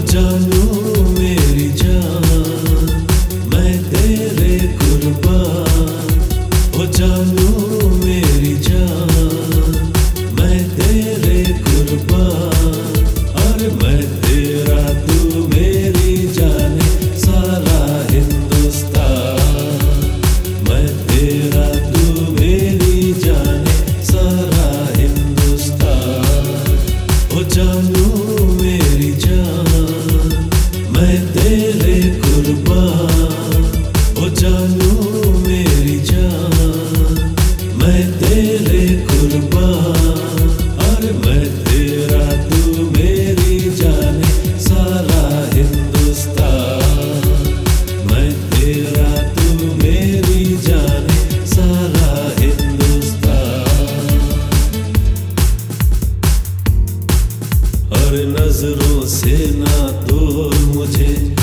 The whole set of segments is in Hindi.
जानो ओ मेरी जान, मैं तेरे कुर्बान, और मैं तेरा तू मेरी जाने, सारा हिंदुस्तान। मैं तेरा तू मेरी जाने, सारा हिंदुस्तान। हर नज़रों से ना तोड़ मुझे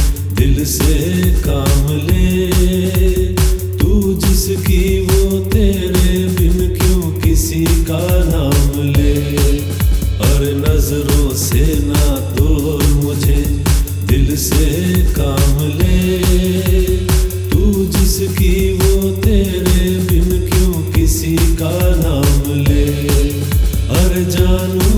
दिल से काम ले। तू जिसकी वो तेरे बिन क्यों किसी का नाम ले? और नज़रों से ना तो मुझे, दिल से काम ले। तू जिसकी वो तेरे बिन क्यों किसी का नाम ले? अरे जानू